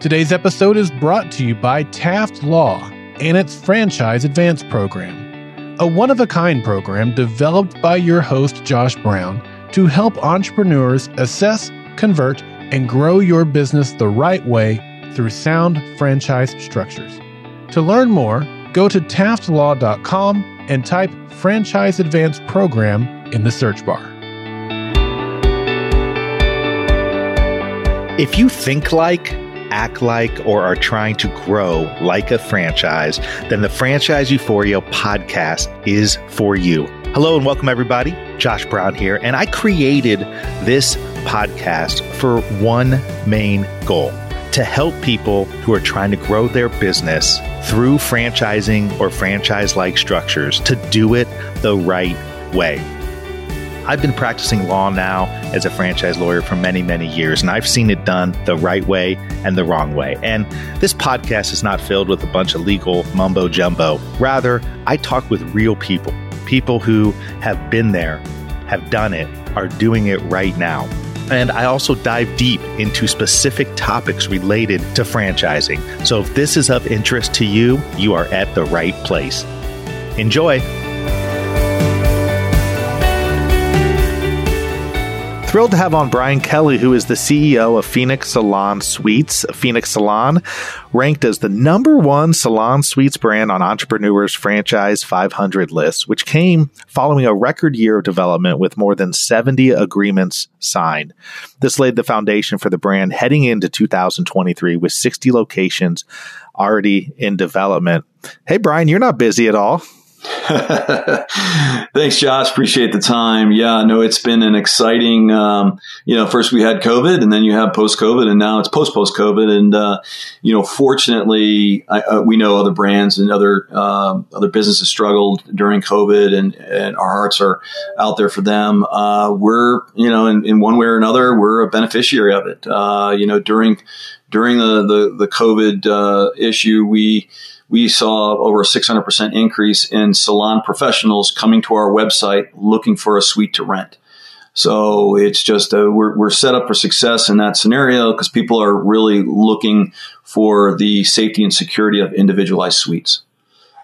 Today's episode is brought to you by Taft Law and its Franchise Advance Program, a one of a kind program developed by your host, Josh Brown, to help entrepreneurs assess, convert, and grow your business the right way through sound franchise structures. To learn more, go to taftlaw.com and type Franchise Advance Program in the search bar. If you think like, act like, or are trying to grow like a franchise, then the Franchise Euphoria podcast is for you. Hello and welcome, everybody. Josh Brown here, and I created this podcast for one main goal to help people who are trying to grow their business through franchising or franchise like structures to do it the right way. I've been practicing law now as a franchise lawyer for many, many years, and I've seen it done the right way and the wrong way. And this podcast is not filled with a bunch of legal mumbo jumbo. Rather, I talk with real people, people who have been there, have done it, are doing it right now. And I also dive deep into specific topics related to franchising. So if this is of interest to you, you are at the right place. Enjoy. Thrilled to have on Brian Kelley, who is the CEO of Phenix Salon Suites. Phenix Salon ranked as the number one salon suites brand on Entrepreneur's Franchise 500 list, which came following a record year of development with more than 70 agreements signed. This laid the foundation for the brand heading into 2023 with 60 locations already in development. Hey, Brian, you're not busy at all. Thanks, Josh. Appreciate the time. Yeah, no, it's been an exciting. Um, you know, first we had COVID, and then you have post COVID, and now it's post post COVID. And uh, you know, fortunately, I, uh, we know other brands and other uh, other businesses struggled during COVID, and and our hearts are out there for them. Uh, we're you know, in, in, one way or another, we're a beneficiary of it. Uh, you know, during during the the, the COVID uh, issue, we we saw over a 600% increase in salon professionals coming to our website looking for a suite to rent. So it's just uh, we're, we're set up for success in that scenario because people are really looking for the safety and security of individualized suites.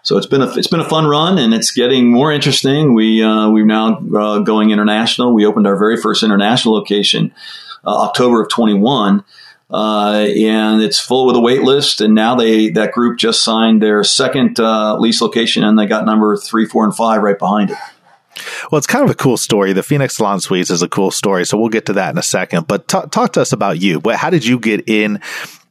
So it's been a it's been a fun run, and it's getting more interesting. We uh, we're now uh, going international. We opened our very first international location uh, October of 21 uh, and it's full with a wait list. And now they that group just signed their second uh, lease location, and they got number three, four, and five right behind it. Well, it's kind of a cool story. The Phenix Salon Suites is a cool story, so we'll get to that in a second. But t- talk to us about you. How did you get in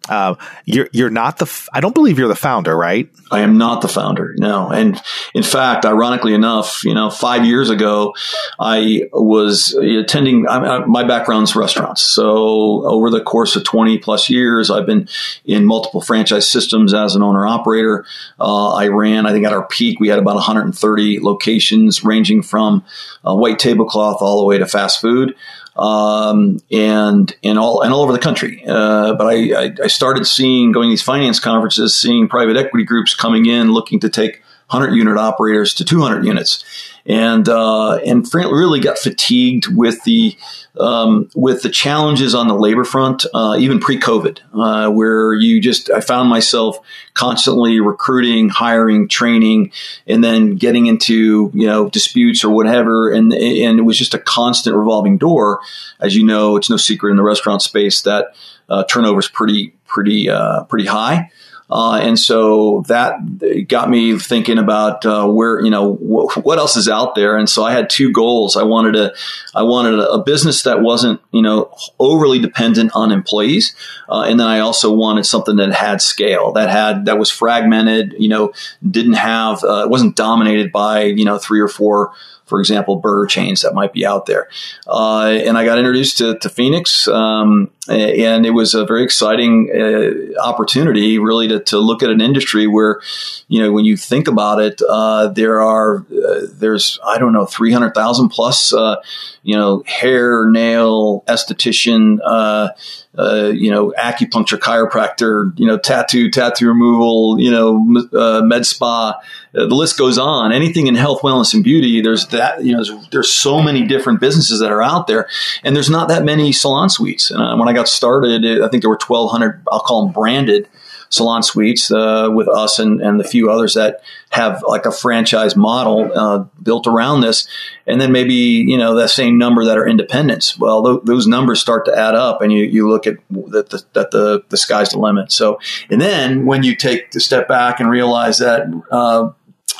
uh, you're you're not the. I don't believe you're the founder, right? I am not the founder. No, and in fact, ironically enough, you know, five years ago, I was attending. I, I, my background's restaurants, so over the course of twenty plus years, I've been in multiple franchise systems as an owner operator. Uh, I ran. I think at our peak, we had about 130 locations, ranging from uh, white tablecloth all the way to fast food um, and and all and all over the country. Uh, but I, I, I, started seeing going these finance conferences, seeing private equity groups coming in looking to take 100 unit operators to 200 units, and uh, and really got fatigued with the um, with the challenges on the labor front, uh, even pre-COVID, uh, where you just I found myself constantly recruiting, hiring, training, and then getting into you know disputes or whatever, and and it was just a constant revolving door. As you know, it's no secret in the restaurant space that uh, turnover is pretty pretty uh, pretty high. Uh, and so that got me thinking about uh, where you know wh- what else is out there. And so I had two goals. I wanted a I wanted a, business that wasn't you know overly dependent on employees, uh, and then I also wanted something that had scale, that had that was fragmented. You know, didn't have uh, it wasn't dominated by you know three or four for example, burger chains that might be out there. Uh, and I got introduced to, to Phenix, um, and it was a very exciting uh, opportunity, really, to, to look at an industry where, you know, when you think about it, uh, there are uh, there's I don't know three hundred thousand plus uh, you know, hair, nail, esthetician, uh, uh, you know, acupuncture, chiropractor, you know, tattoo, tattoo removal, you know, uh, med spa. Uh, the list goes on. Anything in health, wellness, and beauty. There's that. You know, there's, there's, so many different businesses that are out there, and there's not that many salon suites. And uh, when I got started, I think there were 1,200. I'll call them branded salon suites uh, with us and, and the few others that have like a franchise model uh, built around this, and then maybe you know that same number that are independents. Well, th- those numbers start to add up, and you, you look at that the, that the the sky's the limit. So, and then when you take the step back and realize that uh,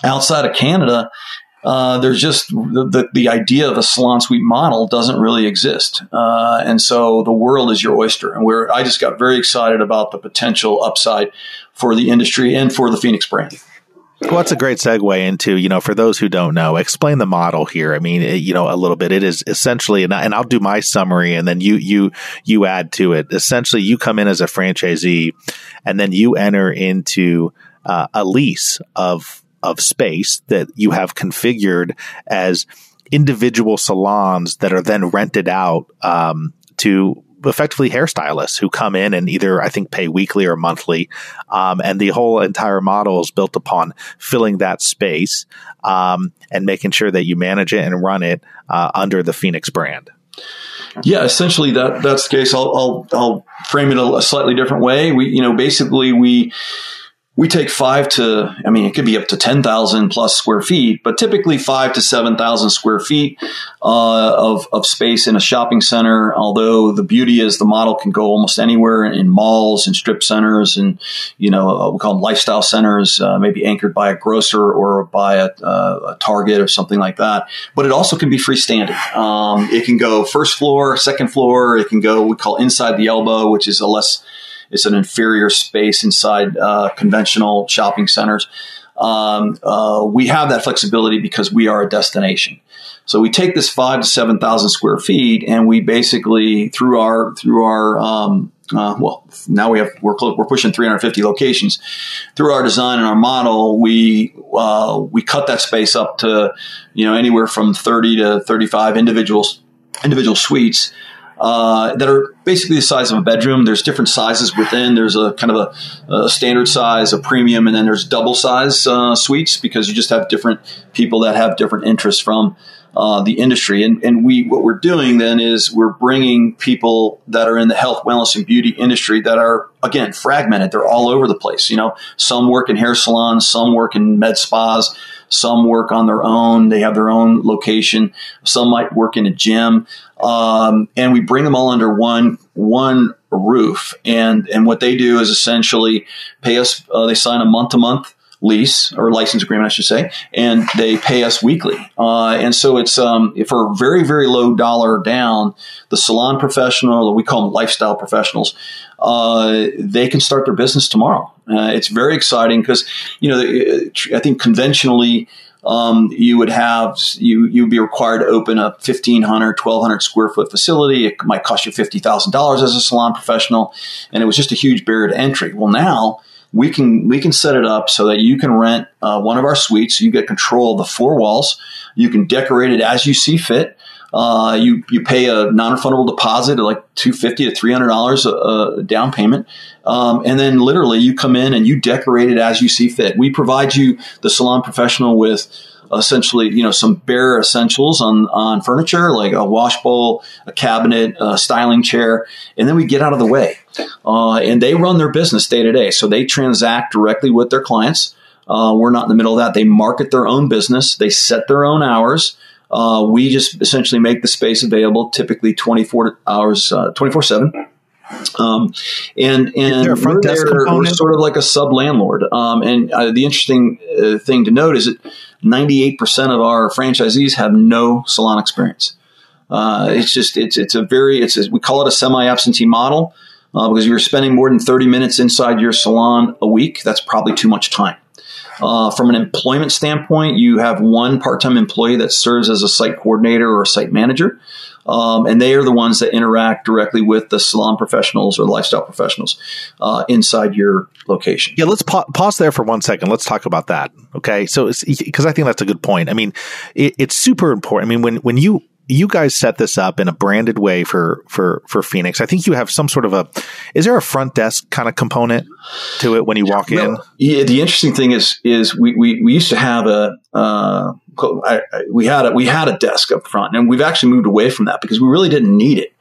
outside of Canada, uh, there's just the, the, the, idea of a salon suite model doesn't really exist. Uh, and so the world is your oyster. And where I just got very excited about the potential upside for the industry and for the Phenix brand. Well, that's a great segue into, you know, for those who don't know, explain the model here. I mean, it, you know, a little bit. It is essentially, and, I, and I'll do my summary and then you, you, you add to it. Essentially, you come in as a franchisee and then you enter into uh, a lease of of space that you have configured as individual salons that are then rented out um, to effectively hairstylists who come in and either I think pay weekly or monthly, um, and the whole entire model is built upon filling that space um, and making sure that you manage it and run it uh, under the Phenix brand. Yeah, essentially that that's the case. I'll I'll, I'll frame it a, a slightly different way. We you know basically we we take five to, I mean, it could be up to 10,000 plus square feet, but typically five to 7,000 square feet uh, of, of space in a shopping center. Although the beauty is the model can go almost anywhere in malls and strip centers and, you know, uh, we call them lifestyle centers, uh, maybe anchored by a grocer or by a, uh, a, Target or something like that. But it also can be freestanding. Um, it can go first floor, second floor. It can go, we call inside the elbow, which is a less, it's an inferior space inside uh, conventional shopping centers. Um, uh, we have that flexibility because we are a destination. So we take this five to seven thousand square feet, and we basically through our through our um, uh, well now we have we're close, we're pushing 350 locations through our design and our model. We uh, we cut that space up to you know anywhere from 30 to 35 individuals individual suites uh, that are basically the size of a bedroom. There's different sizes within. There's a kind of a, a standard size, a premium, and then there's double size uh, suites because you just have different people that have different interests from uh, the industry. And, and we what we're doing then is we're bringing people that are in the health, wellness, and beauty industry that are again fragmented. They're all over the place. You know, some work in hair salons, some work in med spas. Some work on their own. They have their own location. Some might work in a gym. Um, and we bring them all under one, one roof. And, and what they do is essentially pay us, uh, they sign a month to month lease or license agreement, I should say, and they pay us weekly. Uh, and so it's um, for very very low dollar down, the salon professional, we call them lifestyle professionals, uh, they can start their business tomorrow. Uh, it's very exciting because you know I think conventionally. Um, you would have you you'd be required to open a 1500 1200 square foot facility it might cost you $50000 as a salon professional and it was just a huge barrier to entry well now we can we can set it up so that you can rent uh, one of our suites. You get control of the four walls. You can decorate it as you see fit. Uh, you you pay a non-refundable deposit of like two fifty to three hundred dollars a down payment, um, and then literally you come in and you decorate it as you see fit. We provide you the salon professional with essentially, you know, some bare essentials on, on furniture, like a wash bowl, a cabinet, a styling chair, and then we get out of the way. Uh, and they run their business day to day. So they transact directly with their clients. Uh, we're not in the middle of that. They market their own business. They set their own hours. Uh, we just essentially make the space available, typically 24 hours, uh, 24 7. Um, and and we're, there, we're sort of like a sub landlord. Um, and uh, the interesting uh, thing to note is that 98% of our franchisees have no salon experience. Uh, it's just it's it's a very it's a, we call it a semi absentee model uh, because you're spending more than 30 minutes inside your salon a week. That's probably too much time. Uh, from an employment standpoint, you have one part time employee that serves as a site coordinator or a site manager. Um, and they are the ones that interact directly with the salon professionals or lifestyle professionals uh, inside your location. Yeah, let's pa- pause there for one second. Let's talk about that. Okay, so because I think that's a good point. I mean, it, it's super important. I mean, when when you you guys set this up in a branded way for for for Phenix. I think you have some sort of a is there a front desk kind of component to it when you walk in? Yeah, the interesting thing is is we we, we used to have a uh, We had a we had a desk up front, and we've actually moved away from that because we really didn't need it.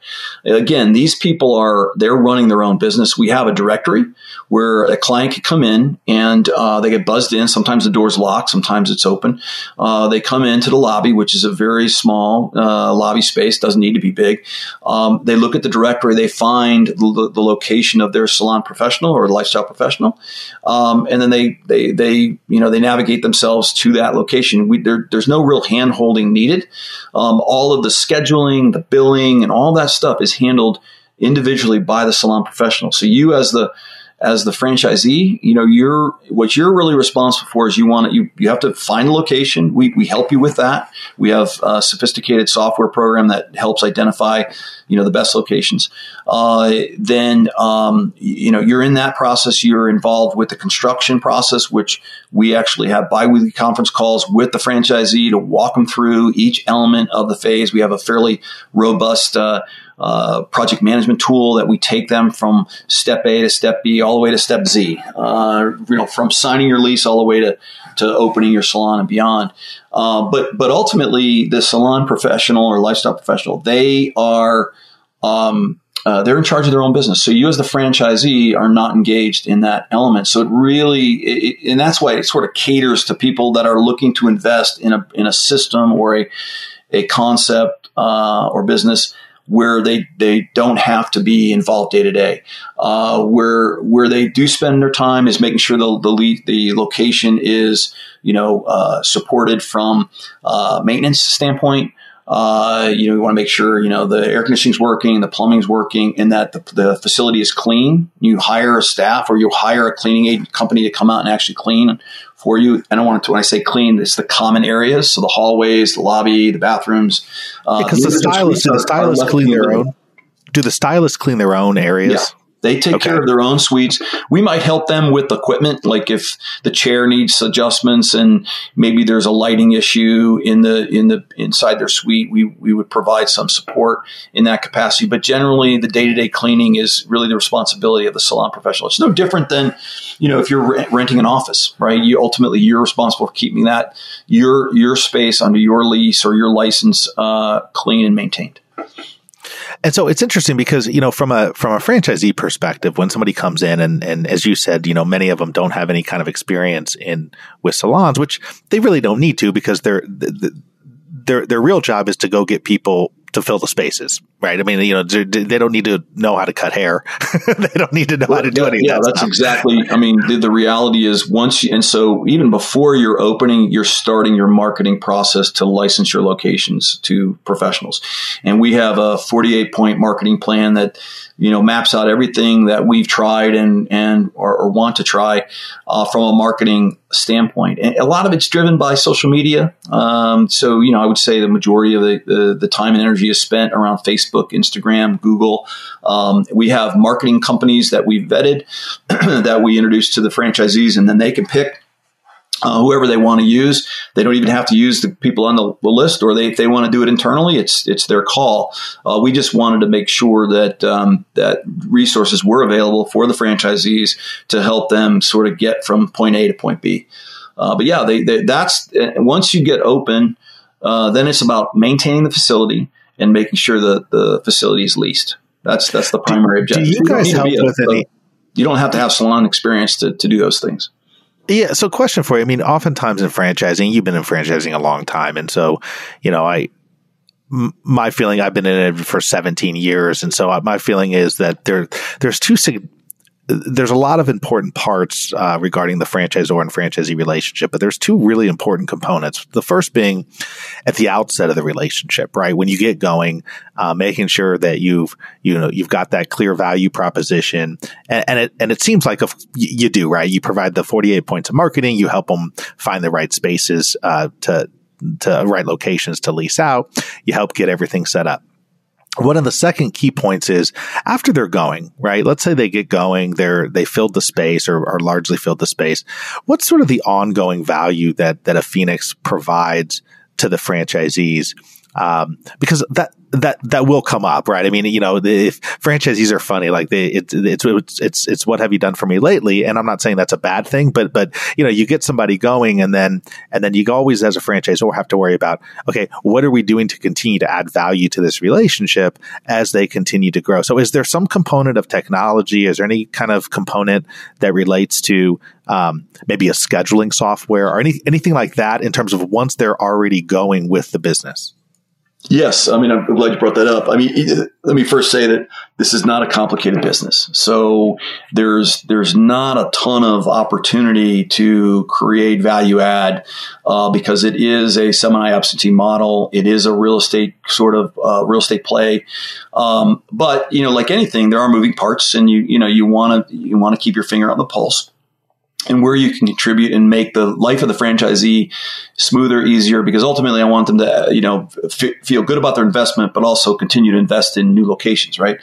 Again, these people are they're running their own business. We have a directory where a client can come in and uh, they get buzzed in. Sometimes the door's locked, sometimes it's open. Uh, they come into the lobby, which is a very small uh, lobby space, doesn't need to be big. Um, they look at the directory, they find the, the, location of their salon professional or lifestyle professional, um, and then they they they you know they navigate themselves to that location. We, there, there's no real hand holding needed. Um, all of the scheduling, the billing, and all that stuff is handled individually by the salon professional. So you as the as the franchisee, you know, you're what you're really responsible for is you want to, you you have to find a location. We we help you with that. We have a sophisticated software program that helps identify, you know, the best locations. Uh, then um, you know you're in that process. You're involved with the construction process, which we actually have biweekly conference calls with the franchisee to walk them through each element of the phase. We have a fairly robust. Uh, uh, project management tool that we take them from step A to step B all the way to step Z. Uh, you know, from signing your lease all the way to to opening your salon and beyond. Uh, but but ultimately, the salon professional or lifestyle professional, they are um, uh, they're in charge of their own business. So you, as the franchisee, are not engaged in that element. So it really, it, and that's why it sort of caters to people that are looking to invest in a in a system or a a concept uh, or business where they, they don't have to be involved day to day. Uh, where where they do spend their time is making sure the the, the location is you know uh, supported from uh, maintenance standpoint. Uh, you know, we want to make sure you know the air conditioning's working, the plumbing's working, and that the, the facility is clean. You hire a staff or you hire a cleaning company to come out and actually clean for you. I don't want to, when I say clean, it's the common areas. So the hallways, the lobby, the bathrooms. Uh, because the stylists, do the stylists clean their own? Do the stylists clean their own areas? Yeah. They take okay. care of their own suites. We might help them with equipment, like if the chair needs adjustments and maybe there's a lighting issue in the in the inside their suite. We we would provide some support in that capacity. But generally, the day to day cleaning is really the responsibility of the salon professional. It's no different than you know if you're re- renting an office, right? You ultimately you're responsible for keeping that your your space under your lease or your license uh, clean and maintained. And so it's interesting because, you know, from a, from a franchisee perspective, when somebody comes in and, and as you said, you know, many of them don't have any kind of experience in with salons, which they really don't need to because their, their, their real job is to go get people to fill the spaces, right? I mean, you know, they don't need to know how to cut hair. they don't need to know well, how to do anything. Yeah, that's stuff. exactly. I mean, the, the, reality is once you, and so even before you're opening, you're starting your marketing process to license your locations to professionals. And we have a 48 point marketing plan that you know maps out everything that we've tried and and or, or want to try uh, from a marketing standpoint. And a lot of it's driven by social media. Um, so you know, I would say the majority of the, the, the time and energy is spent around Facebook, Instagram, Google. Um, we have marketing companies that we've vetted that we introduce to the franchisees, and then they can pick uh, whoever they want to use. They don't even have to use the people on the, the list, or they, if they want to do it internally, it's it's their call. Uh, we just wanted to make sure that um, that resources were available for the franchisees to help them sort of get from point A to point B. Uh, but yeah, they, they, that's once you get open, uh, then it's about maintaining the facility and making sure that the facility is leased. That's that's the primary do, objective. Do you guys help with a, any? You don't have to have salon experience to, to do those things. Yeah. So, question for you. I mean, oftentimes in franchising, you've been in franchising a long time, and so you know, I my feeling I've been in it for 17 years, and so uh, my feeling is that there there's two there's a lot of important parts uh, regarding the franchisor and franchisee relationship, but there's two really important components. The first being at the outset of the relationship, right? When you get going, uh, making sure that you've you know you've got that clear value proposition, and, and it and it seems like a, you do, right? You provide the 48 points of marketing, you help them find the right spaces uh, to to right locations to lease out, you help get everything set up one of the second key points is after they're going, right? Let's say they get going, they're, they filled the space or, or largely filled the space. What's sort of the ongoing value that, that a Phenix provides to the franchisees? Um, because that that that will come up, right? I mean, you know, if franchisees are funny, like they, it, it's it's it's it's what have you done for me lately? And I'm not saying that's a bad thing, but but you know, you get somebody going, and then and then you always, as a franchisor, have to worry about okay, what are we doing to continue to add value to this relationship as they continue to grow? So, is there some component of technology? Is there any kind of component that relates to um, maybe a scheduling software or any anything like that in terms of once they're already going with the business? Yes, I mean I'm glad you brought that up. I mean, let me first say that this is not a complicated business, so there's there's not a ton of opportunity to create value add uh, because it is a semi absentee model. It is a real estate sort of uh, real estate play, um, but you know, like anything, there are moving parts, and you you know you want to you want to keep your finger on the pulse and where you can contribute and make the life of the franchisee smoother, easier, because ultimately I want them to, you know, f- feel good about their investment, but also continue to invest in new locations, right?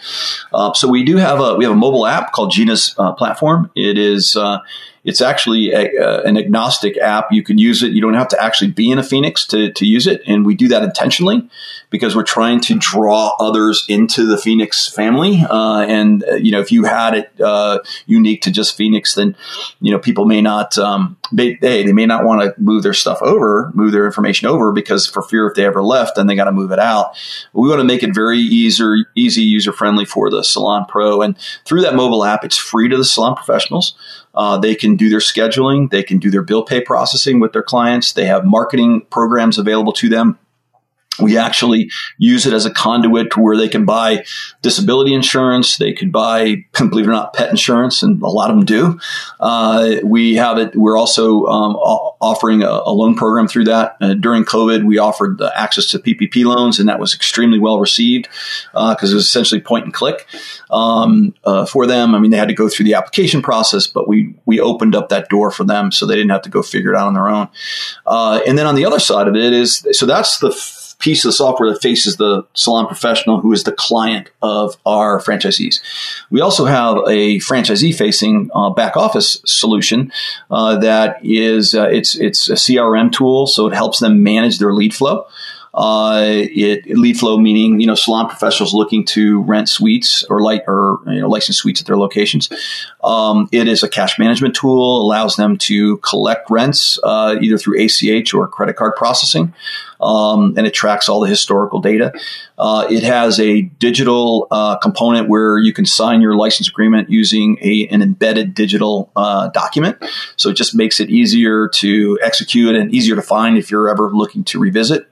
Uh, so we do have a, we have a mobile app called Gina's uh, platform. It is, uh, it's actually a, uh, an agnostic app. You can use it. You don't have to actually be in a Phenix to, to use it. And we do that intentionally because we're trying to draw others into the Phenix family. Uh, and, uh, you know, if you had it uh, unique to just Phenix, then, you know, people may not, um, they, they may not want to move their stuff over, move their information over because for fear if they ever left, then they got to move it out. We want to make it very easy, easy, user friendly for the Salon Pro. And through that mobile app, it's free to the salon professionals. Uh, they can do their scheduling. They can do their bill pay processing with their clients. They have marketing programs available to them we actually use it as a conduit to where they can buy disability insurance. They could buy, believe it or not, pet insurance, and a lot of them do. Uh, we have it. We're also um, offering a, a, loan program through that. Uh, during COVID, we offered access to PPP loans, and that was extremely well received because uh, it was essentially point and click um, uh, for them. I mean, they had to go through the application process, but we we opened up that door for them so they didn't have to go figure it out on their own. Uh, and then on the other side of it is so that's the piece of software that faces the salon professional who is the client of our franchisees. We also have a franchisee facing uh, back office solution uh, that is uh, it's it's a CRM tool, so it helps them manage their lead flow. Uh, it, lead flow meaning you know salon professionals looking to rent suites or light or you know licensed suites at their locations. Um, it is a cash management tool, allows them to collect rents uh, either through ACH or credit card processing. Um, and it tracks all the historical data. Uh, it has a digital uh, component where you can sign your license agreement using a, an embedded digital uh, document. So it just makes it easier to execute and easier to find if you're ever looking to revisit.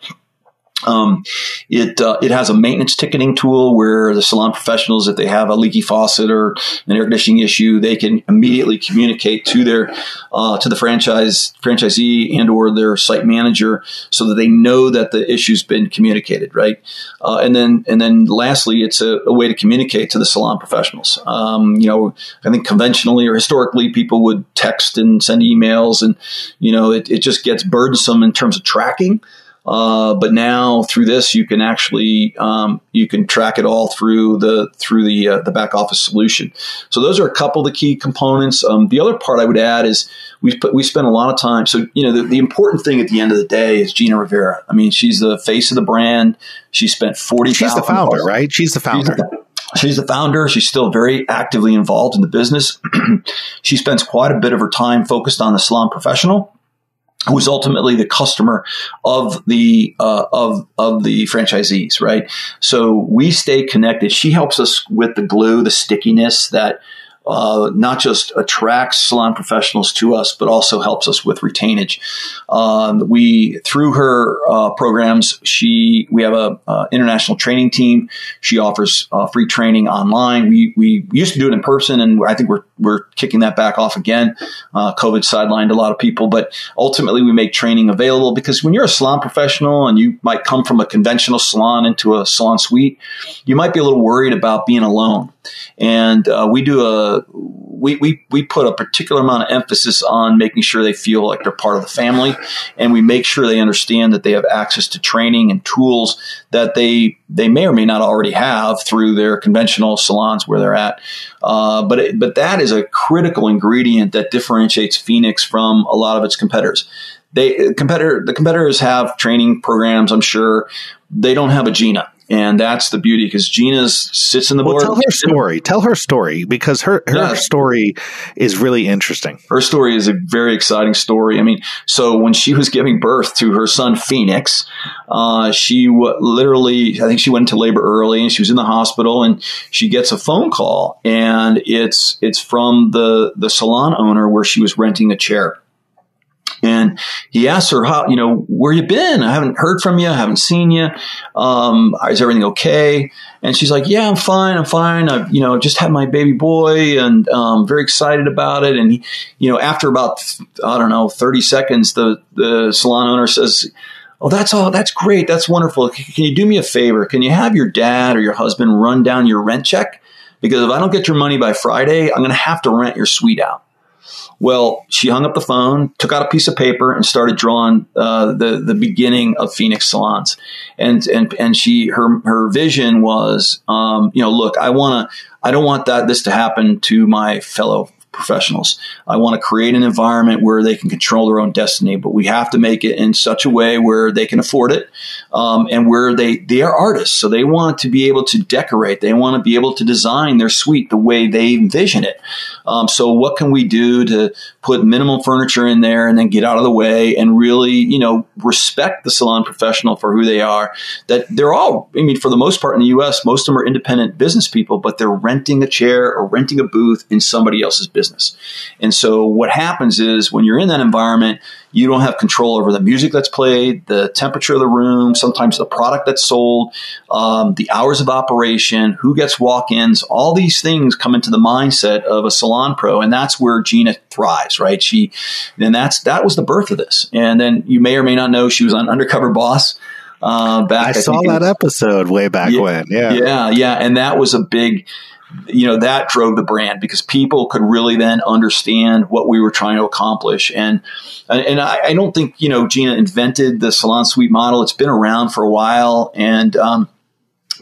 Um, it uh, it has a maintenance ticketing tool where the salon professionals, if they have a leaky faucet or an air conditioning issue, they can immediately communicate to their uh, to the franchise franchisee and or their site manager, so that they know that the issue's been communicated, right? Uh, and then and then lastly, it's a, a, way to communicate to the salon professionals. Um, you know, I think conventionally or historically, people would text and send emails, and you know, it, it just gets burdensome in terms of tracking. Uh, but now through this, you can actually um, you can track it all through the through the uh, the back office solution. So those are a couple of the key components. Um, the other part I would add is we put, we spend a lot of time. So you know the, the important thing at the end of the day is Gina Rivera. I mean, she's the face of the brand. She spent forty. She's the founder, right? She's the founder. She's the, She's the founder. She's still very actively involved in the business. she spends quite a bit of her time focused on the salon professional who is ultimately the customer of the uh, of of the franchisees, right? So we stay connected. She helps us with the glue, the stickiness that uh, not just attracts salon professionals to us, but also helps us with retainage. Um, we through her uh, programs, she we have a uh, international training team. She offers uh, free training online. We we used to do it in person, and I think we're we're kicking that back off again. Uh, COVID sidelined a lot of people, but ultimately we make training available because when you're a salon professional and you might come from a conventional salon into a salon suite, you might be a little worried about being alone. And uh, we do a we, we we put a particular amount of emphasis on making sure they feel like they're part of the family, and we make sure they understand that they have access to training and tools that they they may or may not already have through their conventional salons where they're at. Uh, but it, but that is a critical ingredient that differentiates Phenix from a lot of its competitors. they competitor the competitors have training programs. I'm sure they don't have a Gina. And that's the beauty because Gina sits in the well, board. Tell her story. Tell her story because her, her yeah. story is really interesting. Her story is a very exciting story. I mean, so when she was giving birth to her son Phoenix, uh, she w- literally, I think she went into labor early and she was in the hospital and she gets a phone call and it's it's from the the salon owner where she was renting a chair and he asked her, "How you know where you been? I haven't heard from you. I haven't seen you. Um, is everything okay?" And she's like, "Yeah, I'm fine. I'm fine. I've you know just had my baby boy, and um, very excited about it." And you know, after about I don't know 30 seconds, the the salon owner says. Oh, that's all. That's great. That's wonderful. Can you do me a favor? Can you have your dad or your husband run down your rent check? Because if I don't get your money by Friday, I'm going to have to rent your suite out. Well, she hung up the phone, took out a piece of paper, and started drawing uh, the the beginning of Phenix Salons. And and and she her her vision was, um, you know, look, I want to, I don't want that this to happen to my fellow professionals. I want to create an environment where they can control their own destiny, but we have to make it in such a way where they can afford it um, and where they they are artists. So they want to be able to decorate. They want to be able to design their suite the way they envision it. Um, so what can we do to put minimal furniture in there and then get out of the way and really, you know, respect the salon professional for who they are? That they're all, I mean, for the most part in the U.S., most of them are independent business people, but they're renting a chair or renting a booth in somebody else's business. And so what happens is when you're in that environment, you don't have control over the music that's played, the temperature of the room, sometimes the product that's sold, um, the hours of operation, who gets walk-ins. All these things come into the mindset of a salon pro, and that's where Gina thrives, right? She, and that's that was the birth of this. And then you may or may not know she was on Undercover Boss. Uh, back, I, I saw that was, episode way back yeah, when. Yeah, yeah, yeah, and that was a big you know that drove the brand because people could really then understand what we were trying to accomplish. And and I, I don't think you know Gina invented the salon suite model. It's been around for a while. And um,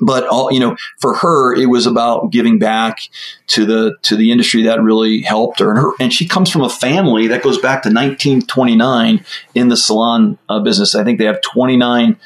but all you know for her it was about giving back to the to the industry that really helped her. And her and she comes from a family that goes back to 1929 in the salon uh, business. I think they have 29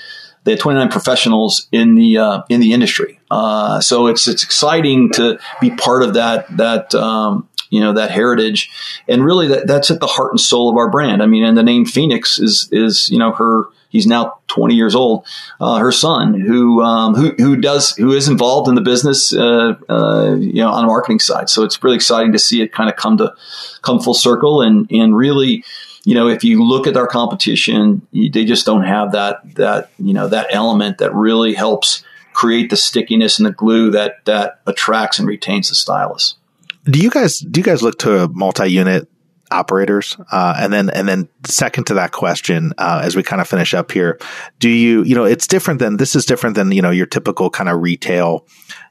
they had 29 professionals in the uh, in the industry. Uh, so it's it's exciting to be part of that that um, you know that heritage, and really that, that's at the heart and soul of our brand. I mean, and the name Phoenix is is you know her. He's now 20 years old. Uh, her son, who um, who who does who is involved in the business, uh, uh, you know, on the marketing side. So it's really exciting to see it kind of come to come full circle and and really you know, if you look at our competition, they just don't have that that you know that element that really helps create the stickiness and the glue that that attracts and retains the stylus. Do you guys do you guys look to multi-unit operators? Uh, and then and then second to that question, uh, as we kind of finish up here, do you you know it's different than this is different than you know your typical kind of retail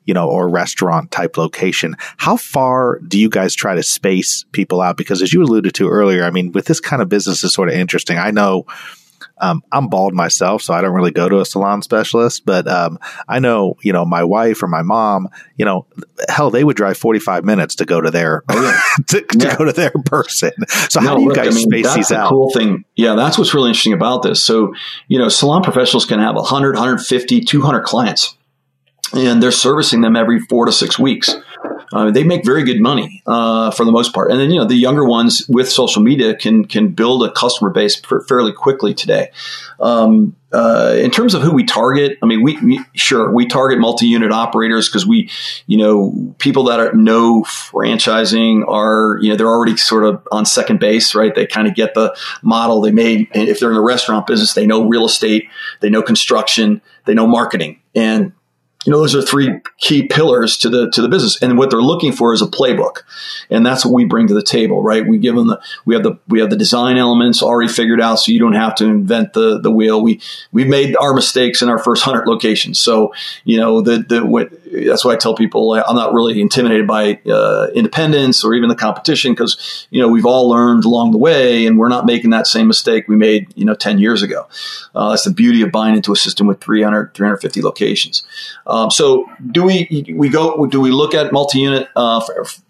you know, or restaurant type location. How far do you guys try to space people out? Because as you alluded to earlier, I mean, with this kind of business is sort of interesting. I know um, I'm bald myself, so I don't really go to a salon specialist. But um, I know, you know, my wife or my mom, you know, hell, they would drive 45 minutes to go to their oh, to, to yeah. go to their person. So no, how do you look, guys I mean, space that's these the out? Cool thing, yeah, that's what's really interesting about this. So, you know, salon professionals can have 100, 150, 200 clients and they're servicing them every four to six weeks. Uh, they make very good money uh, for the most part, and then you know the younger ones with social media can can build a customer base fairly quickly today. Um, uh, in terms of who we target, I mean, we, we sure we target multi-unit operators because we, you know, people that are know franchising are, you know, they're already sort of on second base, right? They kind of get the model. They made if they're in the restaurant business, they know real estate, they know construction, they know marketing, and you know, those are three key pillars to the to the business, and what they're looking for is a playbook, and that's what we bring to the table, right? We give them the we have the we have the design elements already figured out, so you don't have to invent the the wheel. We we've made our mistakes in our first hundred locations, so you know the the what, that's why I tell people I'm not really intimidated by uh, independence or even the competition because you know we've all learned along the way, and we're not making that same mistake we made you know ten years ago. Uh, that's the beauty of buying into a system with 300 350 locations. Um, so do we we go do we look at multi-unit uh,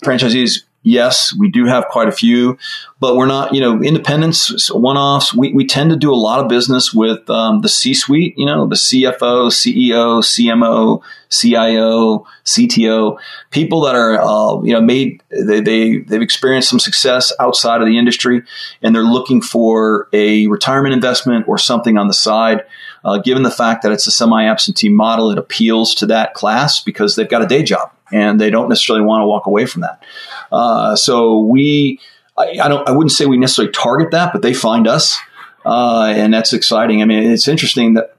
franchisees? Yes, we do have quite a few, but we're not, you know, independents, one offs. We, we tend to do a lot of business with um, the C suite, you know, the CFO, CEO, CMO, CIO, CTO, people that are, uh, you know, made, they, they, they've experienced some success outside of the industry and they're looking for a retirement investment or something on the side. Uh, given the fact that it's a semi absentee model, it appeals to that class because they've got a day job and they don't necessarily want to walk away from that. Uh, so we, I, I, don't, I wouldn't say we necessarily target that, but they find us, uh, and that's exciting. I mean, it's interesting that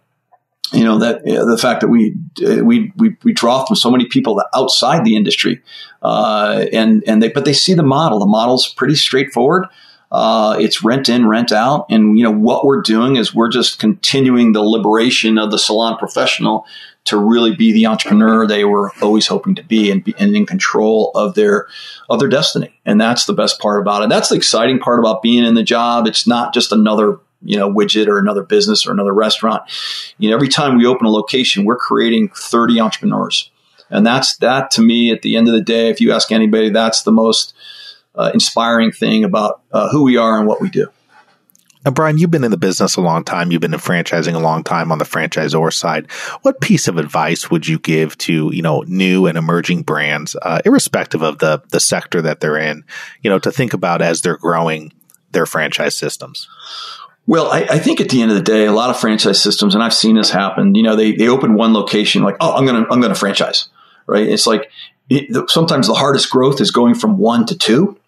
you know that you know, the fact that we we we, we draw from so many people outside the industry, uh, and and they but they see the model. The model's pretty straightforward. Uh, it's rent in, rent out, and you know what we're doing is we're just continuing the liberation of the salon professional to really be the entrepreneur they were always hoping to be and, be, and in control of their of their destiny. And that's the best part about it. That's the exciting part about being in the job. It's not just another you know widget or another business or another restaurant. You know, every time we open a location, we're creating 30 entrepreneurs. And that's that to me at the end of the day, if you ask anybody, that's the most uh, inspiring thing about uh, who we are and what we do. Now, Brian, you've been in the business a long time. You've been in franchising a long time on the franchisor side. What piece of advice would you give to you know new and emerging brands, uh, irrespective of the the sector that they're in, you know, to think about as they're growing their franchise systems? Well, I, I, think at the end of the day, a lot of franchise systems, and I've seen this happen. You know, they they open one location, like, oh, I'm gonna I'm gonna franchise, right? It's like it, sometimes the hardest growth is going from one to two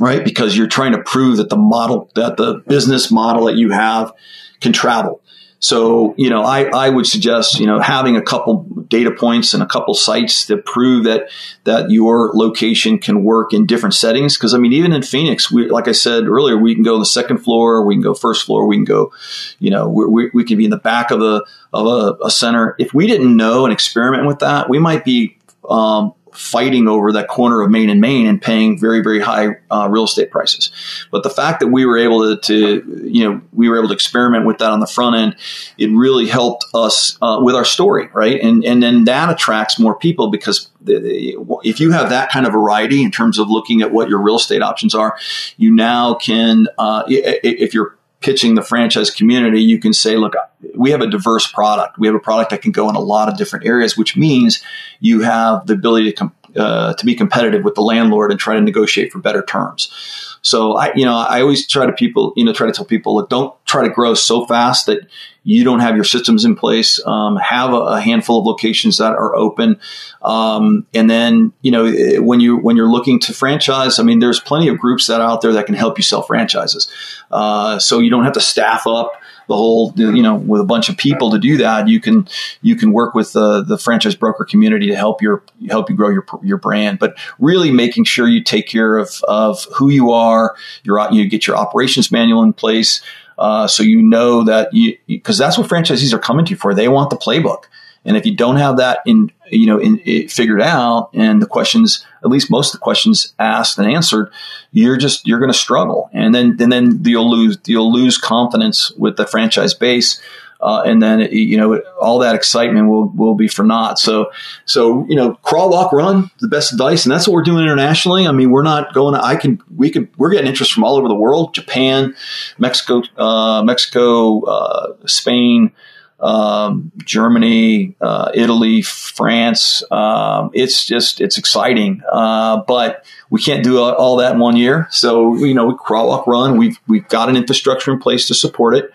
right? Because you're trying to prove that the model, that the business model that you have can travel. So, you know, I, I would suggest, you know, having a couple data points and a couple sites that prove that, that your location can work in different settings. Cause I mean, even in Phenix, we, like I said earlier, we can go the second floor, we can go first floor, we can go, you know, we, we can be in the back of the, of a, a center. If we didn't know and experiment with that, we might be, um, fighting over that corner of Maine and Maine and paying very, very high uh, real estate prices. But the fact that we were able to, to, you know, we were able to experiment with that on the front end, it really helped us uh, with our story, right? And and then that attracts more people because if you have that kind of variety in terms of looking at what your real estate options are, you now can, uh, if you're pitching the franchise community, you can say, look, we have a diverse product. We have a product that can go in a lot of different areas, which means you have the ability to, com- uh, to be competitive with the landlord and try to negotiate for better terms. So I, you know, I always try to people, you know, try to tell people, look, don't try to grow so fast that you don't have your systems in place. Um, have a, a, handful of locations that are open, um, and then you know when you when you're looking to franchise, I mean, there's plenty of groups that are out there that can help you sell franchises. Uh, so you don't have to staff up the whole you know with a bunch of people to do that you can you can work with the the franchise broker community to help your help you grow your your brand. But really making sure you take care of of who you are your you get your operations manual in place uh, so you know that you because that's what franchisees are coming to you for. They want the playbook. And if you don't have that in, you know, in, in, figured out and the questions, at least most of the questions asked and answered, you're just, you're going to struggle. And then, and then you'll lose, you'll lose confidence with the franchise base. Uh, and then, you know, all that excitement will, will be for naught. So, so, you know, crawl, walk, run, the best advice. And that's what we're doing internationally. I mean, we're not going to, I can, we could, we're getting interest from all over the world, Japan, Mexico, uh, Mexico, uh, Spain, um, Germany, uh, Italy, France. Um, it's just it's exciting, uh, but we can't do all that in one year. So you know, we crawl, walk, run. We've we've got an infrastructure in place to support it,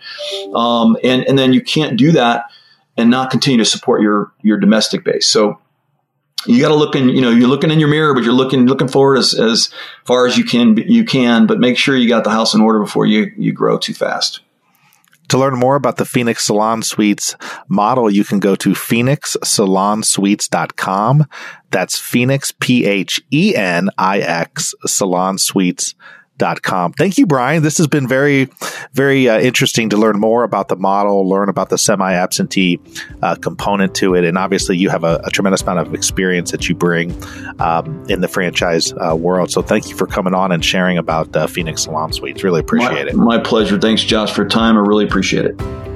um, and and then you can't do that and not continue to support your your domestic base. So you got to look in, you know, you're looking in your mirror, but you're looking, looking forward as, as far as you can, you can, but make sure you got the house in order before you, you grow too fast. To learn more about the Phenix Salon Suites model, you can go to phenixsalonsuites.com. That's Phenix, P H E N I X, Salon Suites com. Thank you, Brian. This has been very, very uh, interesting to learn more about the model, learn about the semi absentee uh, component to it. And obviously, you have a, a, tremendous amount of experience that you bring um, in the franchise uh, world. So, thank you for coming on and sharing about Phenix Salon Suites. Really appreciate my, it. My pleasure. Thanks, Josh, for your time. I really appreciate it.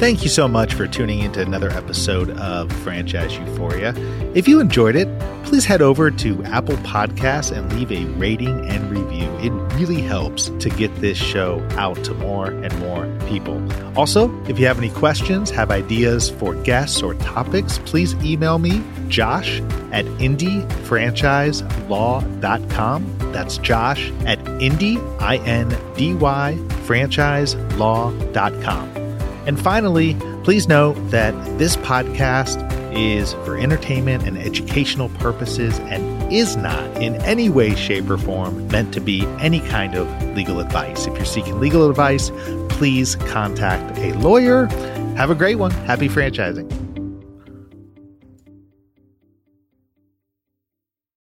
Thank you so much for tuning into another episode of Franchise Euphoria. If you enjoyed it, please head over to Apple Podcasts and leave a rating and review. It really helps to get this show out to more and more people. Also, if you have any questions, have ideas for guests or topics, please email me, Josh at indyfranchiselaw.com. That's Josh at indy, I-N-D-Y, franchiselaw.com. And finally, please note that this podcast is for entertainment and educational purposes and is not in any way, shape, or form meant to be any kind of legal advice. If you're seeking legal advice, please contact a lawyer. Have a great one. Happy franchising.